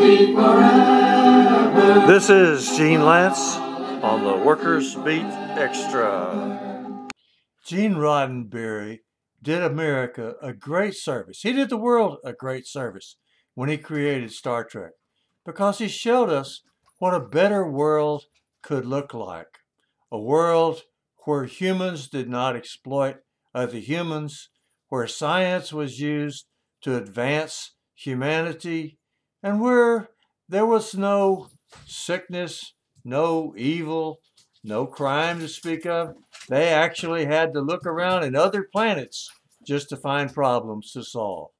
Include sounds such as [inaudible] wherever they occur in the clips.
beat forever. This is Gene Lance on the Workers Beat Extra. Gene Roddenberry did America a great service. He did the world a great service when he created Star Trek because he showed us what a better world could look like. A world where humans did not exploit other humans, where science was used to advance humanity, and where there was no sickness, no evil, no crime to speak of. They actually had to look around in other planets just to find problems to solve.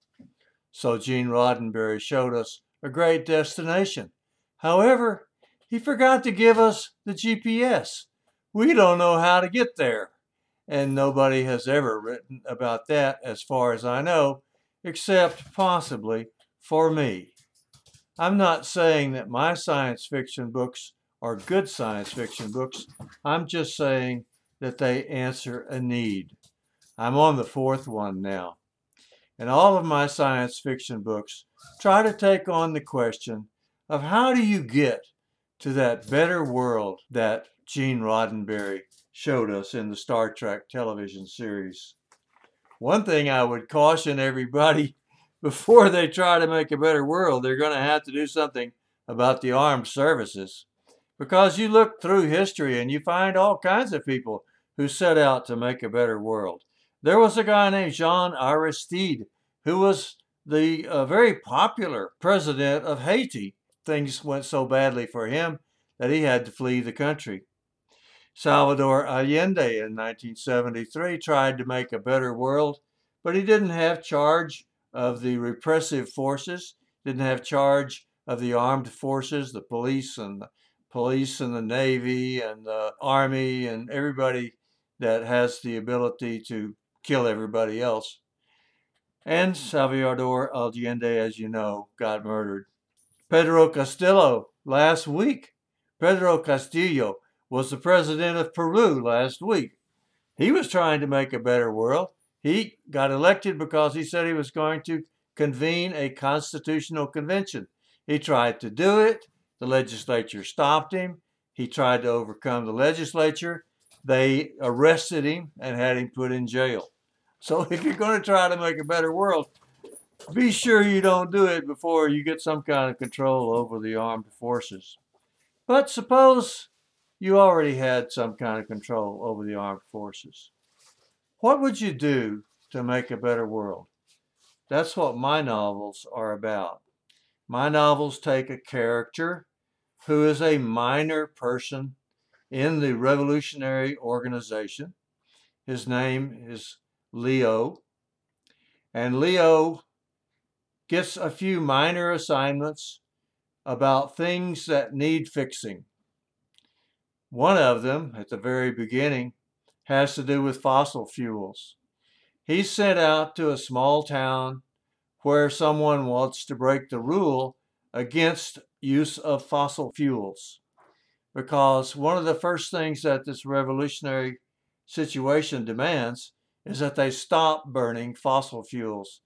So Gene Roddenberry showed us a great destination. However, he forgot to give us the GPS. We don't know how to get there. And nobody has ever written about that, as far as I know, except possibly for me. I'm not saying that my science fiction books are good science fiction books. I'm just saying that they answer a need. I'm on the fourth one now. And all of my science fiction books try to take on the question of how do you get to that better world that Gene Roddenberry showed us in the Star Trek television series. One thing I would caution everybody before they try to make a better world, they're going to have to do something about the armed services. Because you look through history and you find all kinds of people who set out to make a better world. There was a guy named Jean Aristide who was the uh, very popular president of Haiti. Things went so badly for him that he had to flee the country. Salvador Allende in 1973 tried to make a better world, but he didn't have charge of the repressive forces, didn't have charge of the armed forces, the police and the police and the navy and the army and everybody that has the ability to kill everybody else. And Salvador Allende, as you know, got murdered. Pedro Castillo last week. Pedro Castillo was the president of Peru last week. He was trying to make a better world. He got elected because he said he was going to convene a constitutional convention. He tried to do it. The legislature stopped him. He tried to overcome the legislature. They arrested him and had him put in jail. So [laughs] if you're going to try to make a better world, be sure you don't do it before you get some kind of control over the armed forces. But suppose you already had some kind of control over the armed forces. What would you do to make a better world? That's what my novels are about. My novels take a character who is a minor person in the revolutionary organization. His name is Leo. And Leo gets a few minor assignments about things that need fixing. One of them, at the very beginning, has to do with fossil fuels. He's sent out to a small town where someone wants to break the rule against use of fossil fuels. Because one of the first things that this revolutionary situation demands is that they stop burning fossil fuels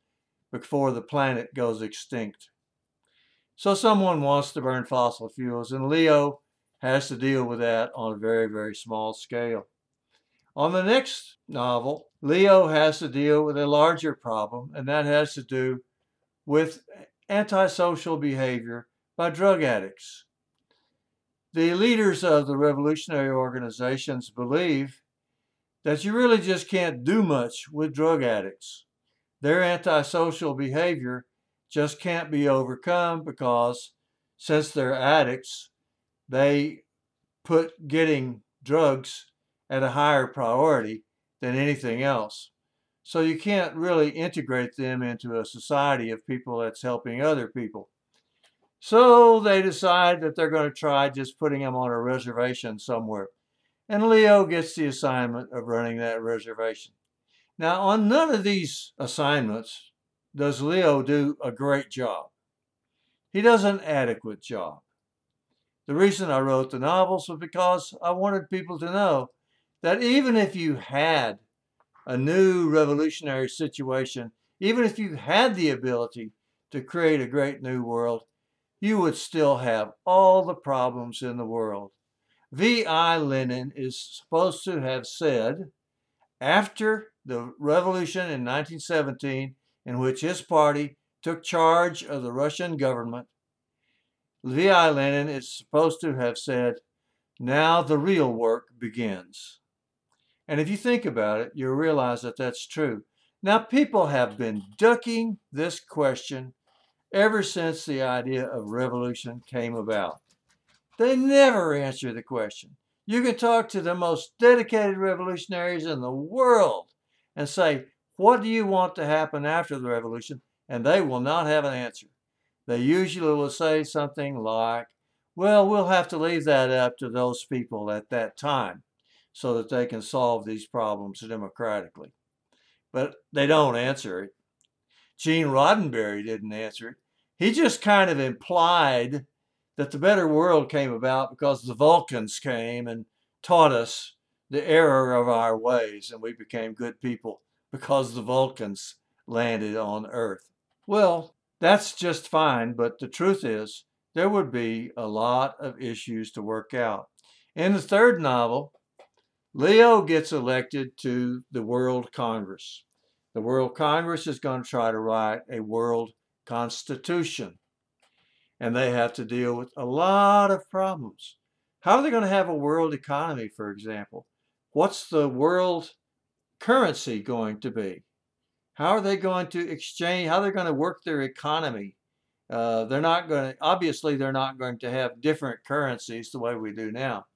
before the planet goes extinct. So someone wants to burn fossil fuels, and Leo has to deal with that on a very, very small scale. On the next novel, Leo has to deal with a larger problem, and that has to do with antisocial behavior by drug addicts. The leaders of the revolutionary organizations believe that you really just can't do much with drug addicts. Their antisocial behavior just can't be overcome because since they're addicts, they put getting drugs at a higher priority than anything else. So you can't really integrate them into a society of people that's helping other people. So they decide that they're going to try just putting them on a reservation somewhere. And Leo gets the assignment of running that reservation. Now, on none of these assignments does Leo do a great job. He does an adequate job. The reason I wrote the novels was because I wanted people to know that even if you had a new revolutionary situation, even if you had the ability to create a great new world, you would still have all the problems in the world. V.I. Lenin is supposed to have said, after the revolution in 1917, in which his party took charge of the Russian government, V.I. Lenin is supposed to have said, now the real work begins. And if you think about it, you'll realize that that's true. Now, people have been ducking this question ever since the idea of revolution came about. They never answer the question. You can talk to the most dedicated revolutionaries in the world and say, What do you want to happen after the revolution? And they will not have an answer. They usually will say something like, Well, we'll have to leave that up to those people at that time so that they can solve these problems democratically. But they don't answer it. Gene Roddenberry didn't answer it. He just kind of implied that the better world came about because the Vulcans came and taught us the error of our ways, and we became good people because the Vulcans landed on Earth. Well, that's just fine, but the truth is, there would be a lot of issues to work out. In the third novel, Leo gets elected to the World Congress. The World Congress is going to try to write a world constitution and they have to deal with a lot of problems. How are they going to have a world economy, for example? What's the world currency going to be? How are they going to exchange? How are they going to work their economy? Uh, they're not going to, obviously, they're not going to have different currencies the way we do now.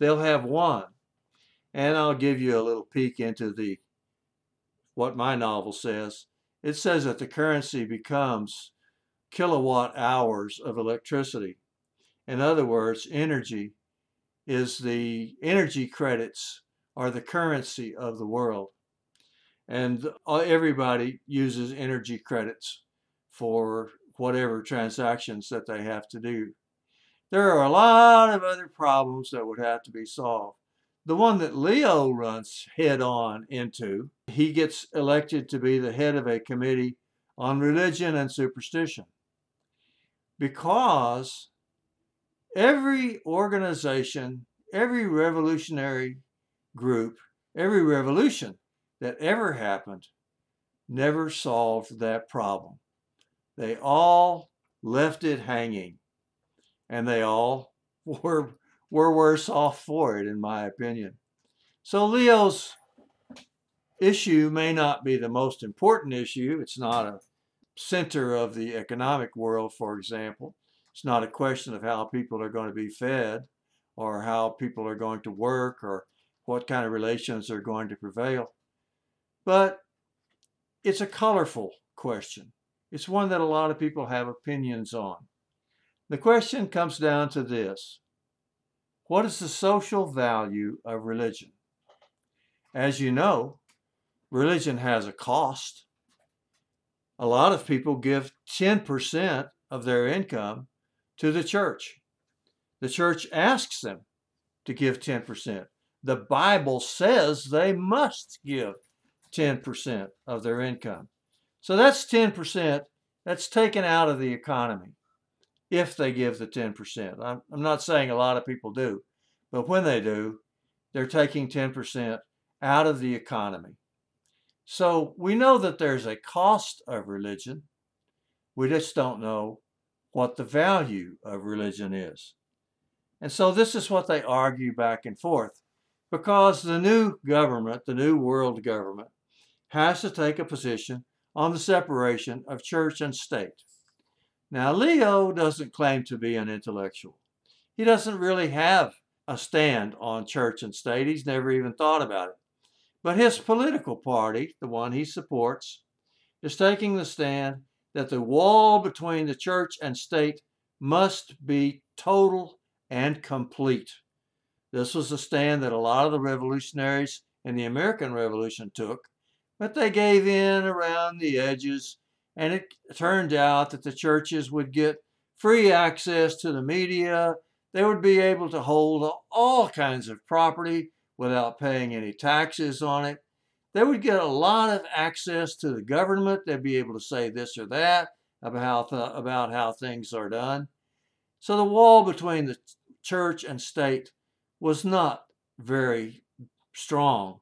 They'll have one. And I'll give you a little peek into the what my novel says. It says that the currency becomes kilowatt hours of electricity. In other words, energy is the energy credits are the currency of the world. And uh, everybody uses energy credits for whatever transactions that they have to do. There are a lot of other problems that would have to be solved. The one that Leo runs head on into, he gets elected to be the head of a committee on religion and superstition because every organization, every revolutionary group, every revolution that ever happened never solved that problem. They all left it hanging and they all [laughs] were, were worse off for it, in my opinion. So Leo's issue may not be the most important issue. It's not a center of the economic world, for example. It's not a question of how people are going to be fed or how people are going to work or what kind of relations are going to prevail. But it's a colorful question. It's one that a lot of people have opinions on. The question comes down to this What is the social value of religion? As you know, religion has a cost a lot of people give 10% of their income to the church. The church asks them to give 10%. The Bible says they must give 10% of their income. So that's 10% that's taken out of the economy if they give the 10%. I'm, I'm not saying a lot of people do, but when they do, they're taking 10% out of the economy. So we know that there's a cost of religion. We just don't know what the value of religion is. And so this is what they argue back and forth because the new government, the new world government, has to take a position on the separation of church and state. Now, Leo doesn't claim to be an intellectual. He doesn't really have a stand on church and state. He's never even thought about it. But his political party, the one he supports, is taking the stand that the wall between the church and state must be total and complete. This was a stand that a lot of the revolutionaries in the American Revolution took, but they gave in around the edges, and it turned out that the churches would get free access to the media. They would be able to hold all kinds of property without paying any taxes on it. They would get a lot of access to the government. They'd be able to say this or that about how, about how things are done. So the wall between the church and state was not very strong.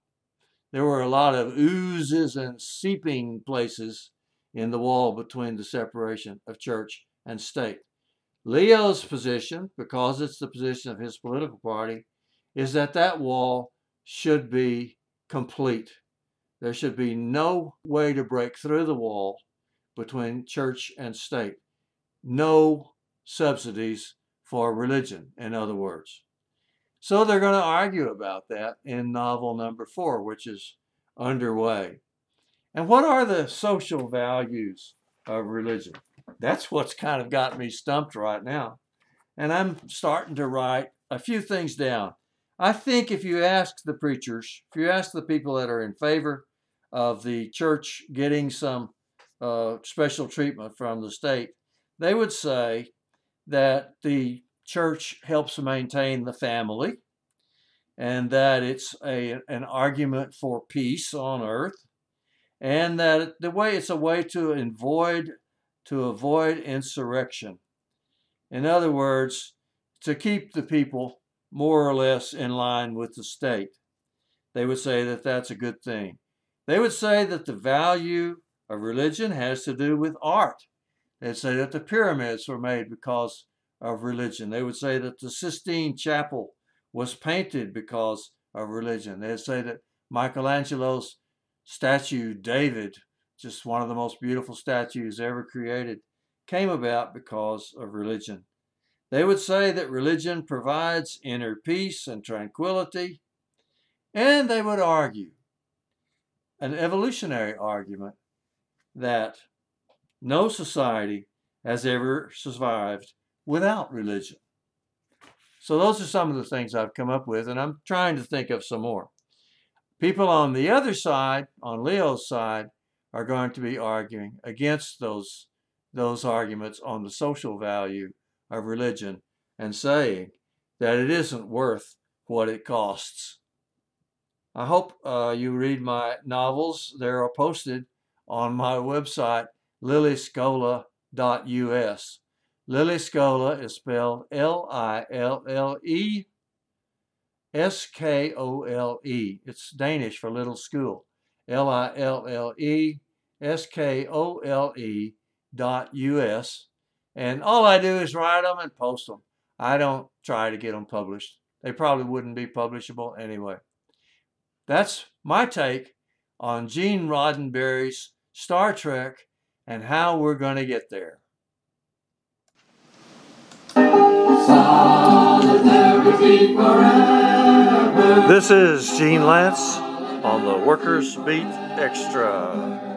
There were a lot of oozes and seeping places in the wall between the separation of church and state. Leo's position, because it's the position of his political party, is that that wall should be complete. There should be no way to break through the wall between church and state. No subsidies for religion, in other words. So they're going to argue about that in novel number four, which is underway. And what are the social values of religion? That's what's kind of got me stumped right now. And I'm starting to write a few things down. I think if you ask the preachers, if you ask the people that are in favor of the church getting some uh, special treatment from the state, they would say that the church helps maintain the family and that it's a, an argument for peace on earth and that the way it's a way to avoid to avoid insurrection in other words to keep the people more or less in line with the state they would say that that's a good thing they would say that the value of religion has to do with art they'd say that the pyramids were made because of religion. They would say that the Sistine Chapel was painted because of religion. They'd say that Michelangelo's statue, David, just one of the most beautiful statues ever created, came about because of religion. They would say that religion provides inner peace and tranquility, and they would argue an evolutionary argument that no society has ever survived without religion. So those are some of the things I've come up with, and I'm trying to think of some more. People on the other side, on Leo's side, are going to be arguing against those, those arguments on the social value of religion and saying that it isn't worth what it costs. I hope uh, you read my novels. They're posted on my website, lilleskole.us. Lille Skole is spelled L I L L E S K O L E. It's Danish for little school. L I L L E S K O L E dot US. And all I do is write them and post them. I don't try to get them published. They probably wouldn't be publishable anyway. That's my take on Gene Roddenberry's Star Trek and how we're going to get there. This is Gene Lance on the Workers Beat Extra.